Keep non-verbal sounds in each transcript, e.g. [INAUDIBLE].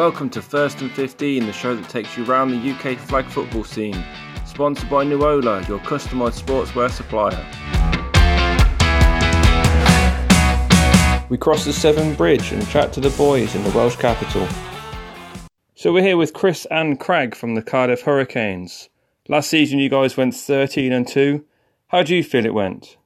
Welcome to First and 15, the show that takes you around the UK flag football scene. Sponsored by Nuola, your customised sportswear supplier. We cross the Severn Bridge and chat to the boys in the Welsh capital. So we're here with Chris and Craig from the Cardiff Hurricanes. Last season you guys went 13 and 2. How do you feel it went?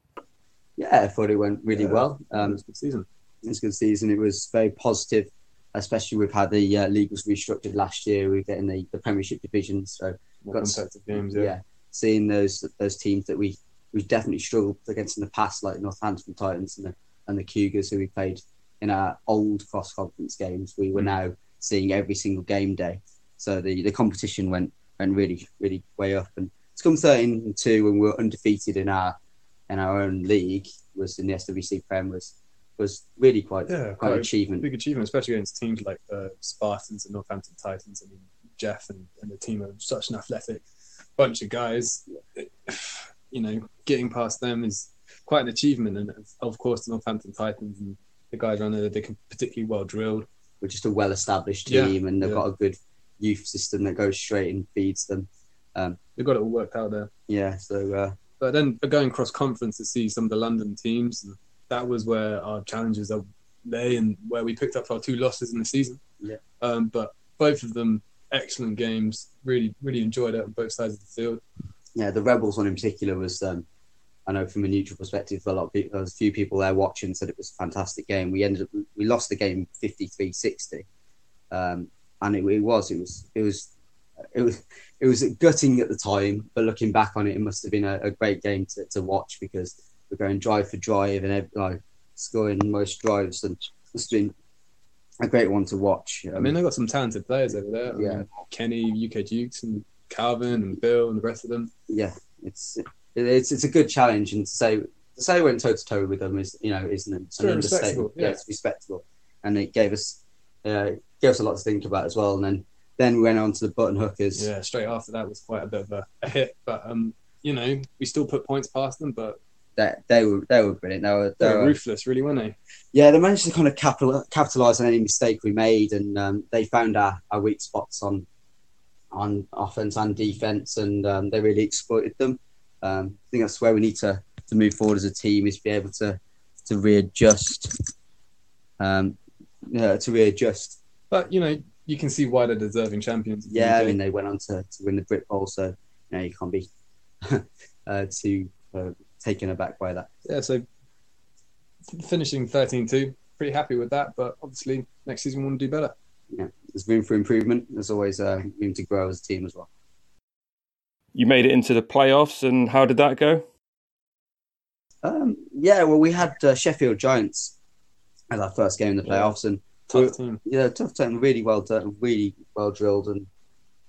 Yeah, I thought it went really Yeah, well. Um, it was a good season. it was a good season. It was very positive, especially with how the uh, league was restructured last year. We were getting the, the Premiership division, so More Got competitive games, yeah. yeah. seeing those those teams that we we definitely struggled against in the past, like Northampton Titans and the and the Cougars, who we played in our old cross conference games. We were Mm. now seeing every single game day, so the the competition went went really really way up. And to come thirteen and two when we were undefeated in our in our own league was in the SWC Prem was was really quite Yeah, quite quite achievement. Big achievement, especially against teams like the Spartans and Northampton Titans. I mean, Jeff and, and the team are such an athletic bunch of guys. You know, getting past them is quite an achievement. And of course, the Northampton Titans and the guys around there, they're particularly well drilled. We're just a well established Yeah, team, and they've yeah. got a good youth system that goes straight and feeds them. They've got it all worked out there. Yeah, so uh, But then going cross conference to see some of the London teams, and that was where our challenges are lay and where we picked up our two losses in the season. Yeah. Um, but both of them excellent games. Really, really enjoyed it on both sides of the field. yeah, the Rebels one in particular was. Um, I know from a neutral perspective, a lot of people, there was a few people there watching said it was a fantastic game. We ended up we lost the game 53-60. Um, and it, it was it was it was it was it was gutting at the time, but looking back on it, it must have been a, a great game to, to watch because we're going drive for drive and like scoring most drives, and it's been a great one to watch. I mean, they've got some talented players over there. I Yeah. mean, Kenny, UK Dukes, and Calvin, and Bill, and the rest of them. yeah, it's it's it's a good challenge, and to say to say we went toe to toe with them is you know isn't an, very an respectable, understatement. yeah. it's respectable, and it gave us uh, gave us a lot to think about as well. And then then we went on to the button hookers. Yeah, straight after that was quite a bit of a, a hit. But um, you know, we still put points past them, but They, they were they were brilliant. They were, they they were were ruthless, really, weren't they? yeah. They managed to kind of capital, capitalize on any mistake we made, and um, they found our, our weak spots on on offense and defense, and um, they really exploited them. Um, I think that's where we need to, to move forward as a team is be able to to readjust, um, yeah, to readjust. But you know, you can see why they're deserving champions. Yeah, I mean they went on to, to win the Brit Bowl, so you know you can't be [LAUGHS] uh, too uh, taken aback by that. yeah, so finishing 13-2, pretty happy with that. But obviously, next season we want to do better. Yeah, there's room for improvement. There's always uh, room to grow as a team as well. You made it into the playoffs, and how did that go? Um, yeah, well, we had uh, Sheffield Giants as our first game in the Yeah. playoffs, and Tough team. yeah, tough team, really well done, really well drilled, and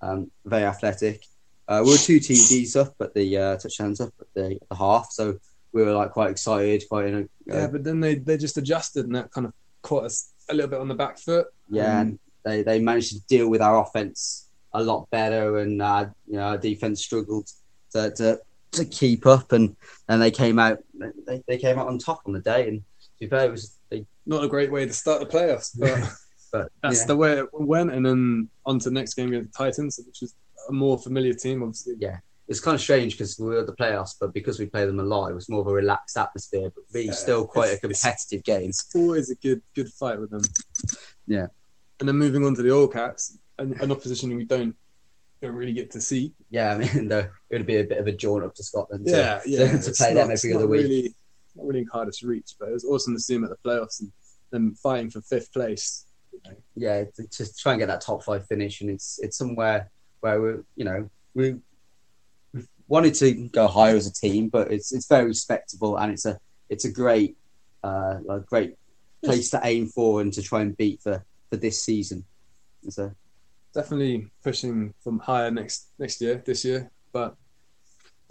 um, very athletic. Uh, we were two TDs up at the uh, touchdowns up at the, the half, so we were like quite excited, quite in a, Yeah, uh, but then they, they just adjusted, and that kind of caught us a little bit on the back foot. yeah, Um, and they, they managed to deal with our offense a lot better, and uh, you know, our defense struggled to, to to keep up, and and they came out they, they came out on top on the day, and to be fair, it was they, not a great way to start the playoffs, but [LAUGHS] but that's yeah. the way it went. And then on to the next game against the Titans, which is a more familiar team, obviously. yeah, it's kind of strange because we were at the playoffs, but because we play them a lot, it was more of a relaxed atmosphere, but really Yeah, still quite a competitive game. It's always a good good fight with them. Yeah. And then moving on to the All Cats, an, an opposition we don't don't really get to see. Yeah, I mean, [LAUGHS] though, it would be a bit of a jaunt up to Scotland. to- yeah, to, yeah. to play them not- every it's other not week. Really, not really in Cardiff's reach, but it was awesome to see them at the playoffs and them fighting for fifth place. Yeah, to, to try and get that top five finish, and it's it's somewhere where we, you know, we we wanted to go higher as a team, but it's it's very respectable, and it's a it's a great uh, a great place to aim for and to try and beat for for this season. So Definitely pushing from higher next next year, this year, but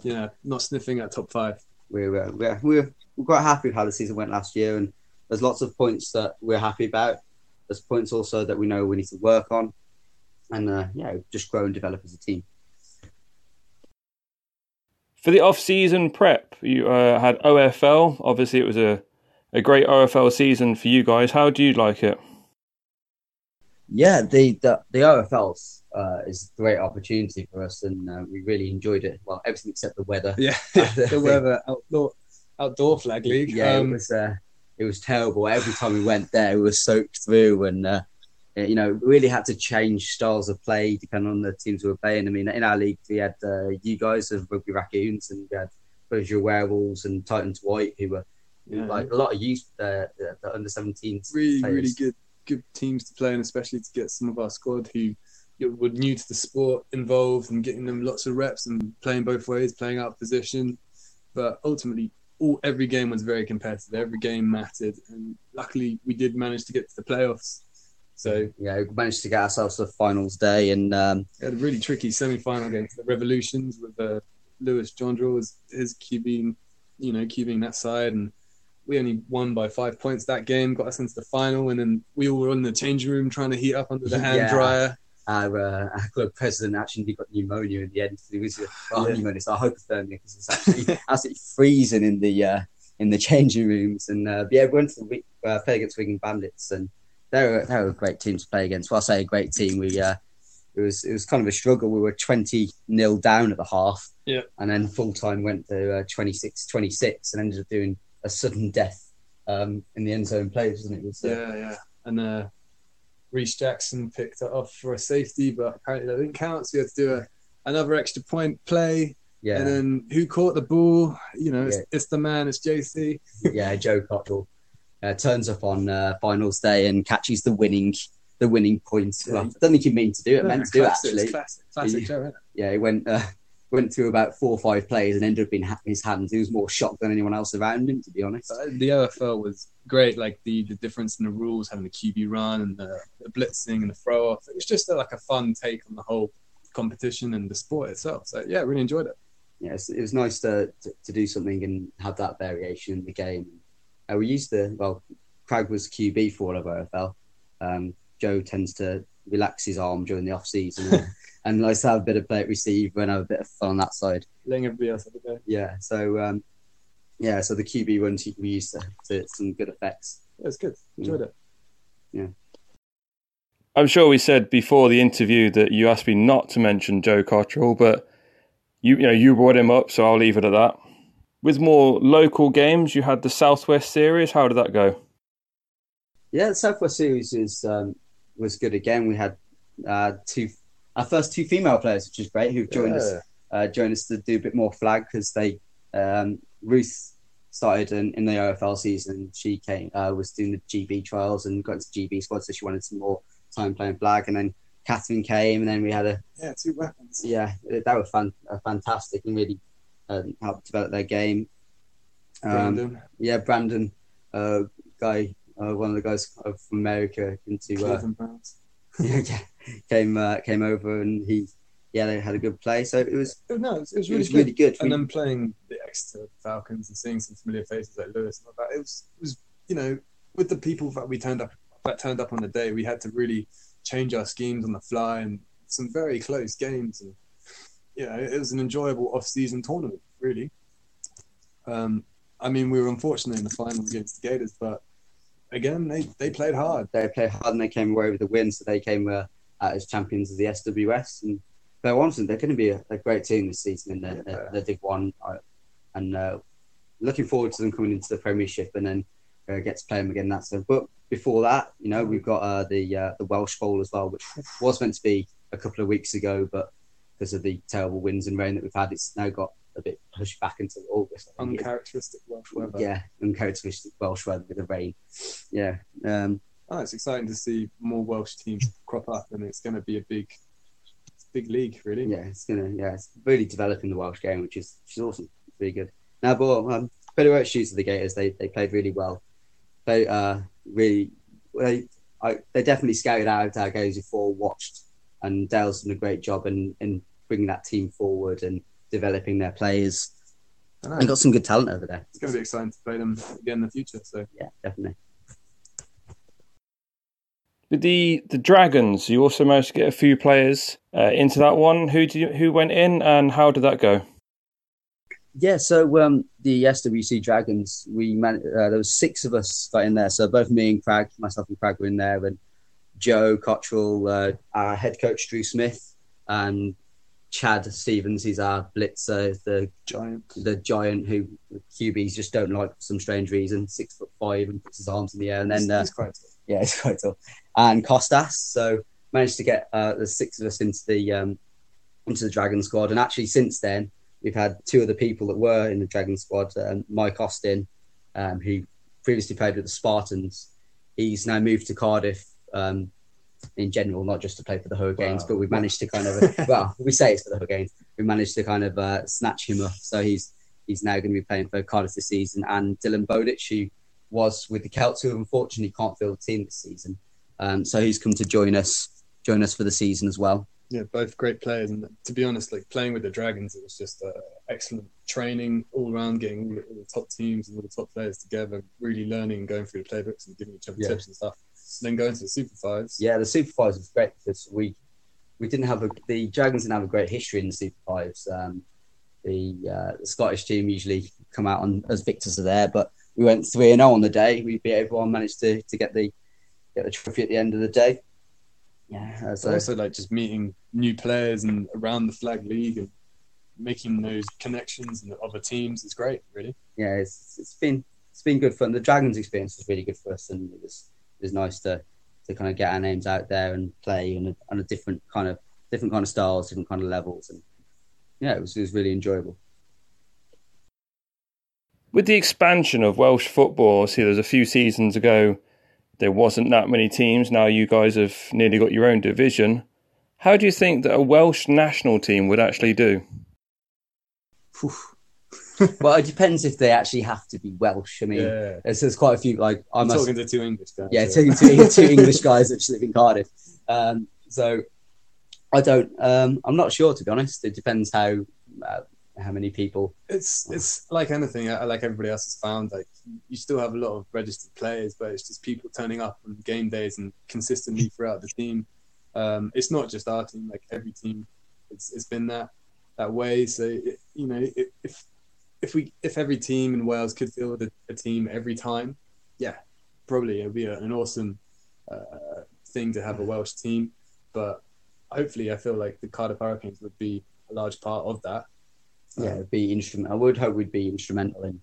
you know, not sniffing at top five. we're, uh, we're we're we're quite happy with how the season went last year, and there's lots of points that we're happy about. There's points also that we know we need to work on, and uh, yeah, just grow and develop as a team. For the off-season prep, you uh, had OFL. Obviously, it was a, a great OFL season for you guys. How do you like it? Yeah, the the, the OFLs uh, is a great opportunity for us, and uh, we really enjoyed it. Well, everything except the weather. Yeah, [LAUGHS] [LAUGHS] the weather outdoor outdoor flag league. Yeah, Um, it was uh, it was terrible. Every time we went there, we were soaked through, and uh, you know, really had to change styles of play depending on the teams we were playing. I mean, in our league, we had uh, you guys of Rugby Raccoons, and we had Berger Werewolves and Titans White, who were yeah, like a lot of youth, uh, the, under 17s. really, players. really good good teams to play, and especially to get some of our squad who were new to the sport involved and getting them lots of reps and playing both ways, playing out of position. But ultimately, all every game was very competitive. Every game mattered, and luckily we did manage to get to the playoffs. So Yeah, we managed to get ourselves to the finals day, and um, had a really tricky semi-final against the Revolutions with uh, Lewis Jondrell was his QB, you know, QBing that side, and we only won by five points that game, got us into the final, and then we all were in the changing room trying to heat up under the [LAUGHS] hand Yeah. dryer. our, uh, our club president actually got pneumonia in the end. It was well, Yeah. pneumonia, so I hypothermia because it's actually [LAUGHS] absolutely freezing in the uh, in the changing rooms. And uh, yeah, we went to the, week- uh, play against Wigan Bandits, and they were they were a great team to play against. Well, I say a great team. We uh, it was it was kind of a struggle. We were twenty nil down at the half, Yeah. and then full time went to uh, 26-26 and ended up doing a sudden death um, in the end zone play, wasn't it? It was, uh, Yeah, yeah. And uh, Reese Jackson picked it off for a safety, but apparently that didn't count. So you had to do a, another extra point play. yeah, And then who caught the ball? You know, it's, Yeah. it's the man, it's JC. yeah, Joe Cottrell uh, turns up on uh, finals day and catches the winning the winning point. Yeah. Well, I don't think he meant to do it, meant to do it actually. Classic, classic Yeah. Joe, isn't it? Yeah, he went uh, [LAUGHS] went through about four or five plays and ended up in his hands. He was more shocked than anyone else around him, to be honest. But the OFL was great, like the, the difference in the rules, having the QB run and the, the blitzing and the throw off. It was just uh, like a fun take on the whole competition and the sport itself. So yeah, really enjoyed it. Yeah, it was nice to, to to do something and have that variation in the game. Uh, we used to well, Craig was QB for all of OFL. Um, Joe tends to relax his arm during the off season and, [LAUGHS] and likes to have a bit of play at receiver and have a bit of fun on that side. Letting everybody else have a go. Yeah, so um, yeah, so the QB runs we used to, to some good effects. It was good. Enjoyed it. Yeah. I'm sure we said before the interview that you asked me not to mention Joe Cottrell, but you, you know you brought him up, so I'll leave it at that. With more local games, you had the Southwest Series. How did that go? Yeah, the Southwest Series is um, was good again. We had uh, two our first two female players, which is great, who've joined us uh, joined us to do a bit more flag because they um, Ruth started in, in the OFL season. She came uh, was doing the GB trials and got into GB squad, so she wanted some more time playing flag. And then Catherine came, and then we had a Yeah, two weapons. yeah, that was fan, uh, fantastic and really um, helped develop their game. Um, Brandon, yeah, Brandon, uh, guy, uh, one of the guys from America, into uh, [LAUGHS] came uh, came over and he yeah they had a good play. So it was No, it was, it was it really was good. really good. and We- then playing the Exeter Falcons and seeing some familiar faces like Lewis and all that, it was, it was you know, with the people that we turned up that turned up on the day, we had to really change our schemes on the fly and some very close games, and you know, it was an enjoyable off-season tournament, really. Um, I mean, we were unfortunate in the final against the Gators, but again, they, they played hard. they played hard and they came away with the win. So they came uh, as champions of the SWS. And they're honestly, they're going to be a, a great team this season in the, Yeah. the, the Div One. Uh, and uh, looking forward to them coming into the Premiership and then uh, get to play them again. That's so. But before that, you know, we've got uh, the uh, the Welsh Bowl as well, which was meant to be a couple of weeks ago, but because of the terrible winds and rain that we've had, it's now got a bit pushed back until August. I think it is. Uncharacteristic Welsh weather. Yeah, uncharacteristic Welsh weather with the rain. Yeah. Um, Oh, it's exciting to see more Welsh teams crop up, and it's going to be a big, big league, really. yeah, it's gonna yeah, it's really developing the Welsh game, which is which is awesome. It's really good. Now, but um, better about shoes of the Gators. They they played really well. They uh really they I, they definitely scouted out our games before, watched, and Dale's done a great job in in bringing that team forward and developing their players. I know. And got some good talent over there. It's going to be exciting to play them again in the future. So Yeah, definitely. With the the Dragons, you also managed to get a few players uh, into that one. Who did you, who went in, and how did that go? Yeah, so um, the SWC Dragons, we man- uh, there was six of us got in there. So both me and Craig, myself and Craig were in there, and Joe Cottrell, uh, our head coach Drew Smith, and Chad Stevens. He's our blitzer, the Giant. the giant who QBs just don't like for some strange reason. Six foot five and puts his arms in the air, and then uh, he's quite tough. yeah, it's quite tough. And Costas, so managed to get uh, the six of us into the um, into the Dragon squad. And actually, since then, we've had two other people that were in the Dragon squad. Um, Mike Austin, um, who previously played with the Spartans, he's now moved to Cardiff. Um, in general, not just to play for the Hurricanes, Wow. but we've managed to kind of [LAUGHS] well, we say it's for the Hurricanes. We managed to kind of uh, snatch him up, so he's he's now going to be playing for Cardiff this season. And Dylan Bowditch, who was with the Celts, who unfortunately can't field the team this season. Um, so he's come to join us, join us for the season as well. Yeah, both great players, and to be honest, like playing with the Dragons, it was just uh, excellent training all around, getting all the, all the top teams and all the top players together, really learning and going through the playbooks and giving each other Yeah. tips and stuff. Then going to the Super Fives. Yeah, the Super Fives was great because we we didn't have a the Dragons didn't have a great history in the Super Fives. Um, the uh, the Scottish team usually come out on as victors are there, but we went three and zero on the day. We beat everyone, managed to, to get the get the trophy at the end of the day. Yeah, uh, So so also like just meeting new players and around the flag league and making those connections and other teams is great, really. yeah, it's it's been it's been good fun. The Dragons experience was really good for us, and it was it was nice to to kind of get our names out there and play on a, on a different kind of different kind of styles, different kind of levels, and yeah, it was it was really enjoyable. With the expansion of Welsh football, see, there's a few seasons ago, there wasn't that many teams. Now you guys have nearly got your own division. How do you think that a Welsh national team would actually do? Well, it depends if they actually have to be Welsh. I mean, yeah. there's, there's quite a few. Like I I'm must, talking to two English guys. yeah, so- two, two, two English guys that live in Cardiff. Um, so I don't. Um, I'm not sure to be honest. It depends how uh, how many people. it's it's like anything uh, like everybody else has found like you still have a lot of registered players but it's just people turning up on game days and consistently throughout the team um, it's not just our team like every team it's, it's been that that way so it, you know if if- if we if every team in Wales could field a, a team every time yeah probably it would be a, an awesome uh, thing to have a Welsh team but hopefully I feel like the Cardiff Hurricanes would be a large part of that Yeah, be instrument. I would hope we'd be instrumental in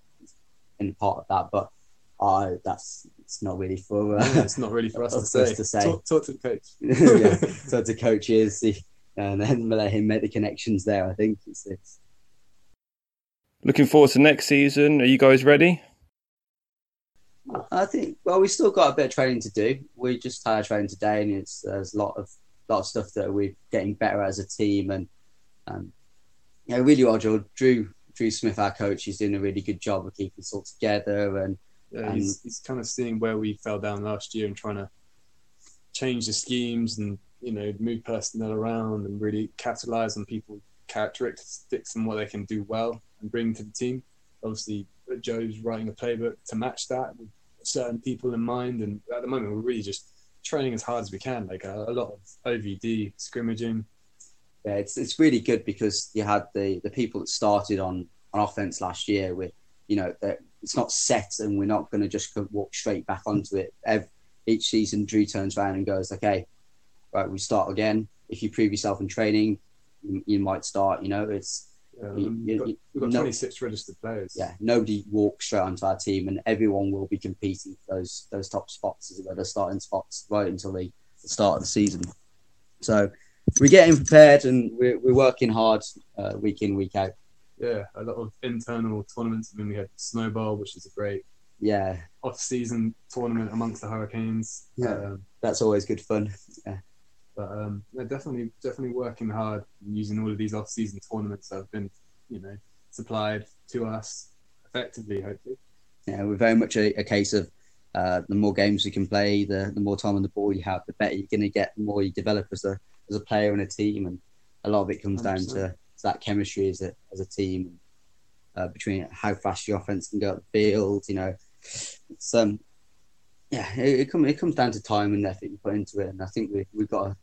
in part of that, but I that's it's not really for. Uh, [LAUGHS] it's not really for us, to, [LAUGHS] say. to say. Talk, talk to the coach. [LAUGHS] yeah, so to coaches, see, and then let him make the connections there. I think it's, it's Looking forward to next season. Are you guys ready? I think well, we still got a bit of training to do. We just had training today, and it's there's a lot of lot of stuff that we're getting better as a team, and um, yeah, really well, Drew. Drew Drew Smith, our coach, he's doing a really good job of keeping us all together, and Yeah, he's, he's kind of seeing where we fell down last year and trying to change the schemes and you know move personnel around and really capitalize on people's characteristics and what they can do well and bring to the team. Obviously, Joe's writing a playbook to match that with certain people in mind, and at the moment we're really just training as hard as we can, like a, a lot of OVD scrimmaging. yeah, it's it's really good because you had the the people that started on on offense last year with you know it's not set and we're not going to just walk straight back onto it. Ev each season, Drew turns around and goes, "Okay, right, we start again. If you prove yourself in training, you, you might start. You know, it's Um, You- we've got, we've got no- 26 registered players. yeah, nobody walks straight onto our team, and everyone will be competing for those those top spots as well, the starting spots right until the, start of the season. So we're getting prepared and we're, we're working hard uh, week in week out. yeah, a lot of internal tournaments. I mean, we had Snowball, which is a great Yeah, off-season tournament amongst the Hurricanes. Yeah. Um, that's always good fun. But um, definitely, definitely working hard using all of these off-season tournaments that have been, you know, supplied to us effectively. Hopefully, Yeah, we're very much a, a case of uh, the more games we can play, the, the more time on the ball you have, the better you're going to get, the more you develop as a as a player and a team, and a lot of it comes down to, 100%. to that chemistry as a as a team, uh, between how fast your offense can go up the field. You know, it's um, yeah, it, it comes it comes down to time and effort you put into it, and I think we we've got a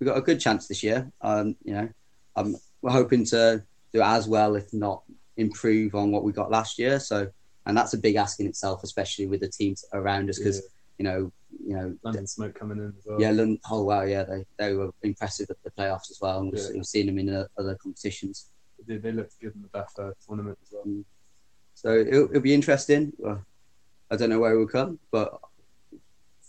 we've got a good chance this year. Um, you know, um, we're hoping to do as well, if not improve on what we got last year. So and that's a big ask in itself, especially with the teams around us, because you know, you know, London Smoke coming in as well. yeah, London, oh wow, yeah, they, they were impressive at the playoffs as well, and we've, Yeah. we've seen them in uh, other competitions. They, they looked good in the BAFA tournament as well. So it'll, it'll be interesting. Well, I don't know where we'll come, but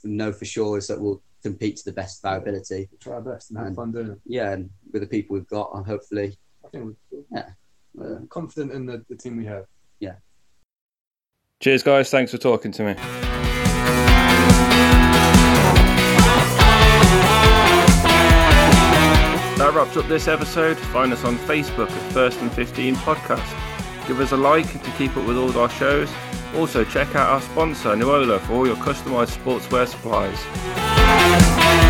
know for sure is that we'll compete to the best of our ability. We'll try our best and have And- fun doing it. Yeah, and with the people we've got, and hopefully, I think we're, Yeah. we're uh, confident in the, the team we have. Yeah. Cheers, guys. Thanks for talking to me. That wraps up this episode. Find us on Facebook at First and 15 Podcast. Give us a like to keep up with all our shows. Also, check out our sponsor, Nuola, for all your customized sportswear supplies.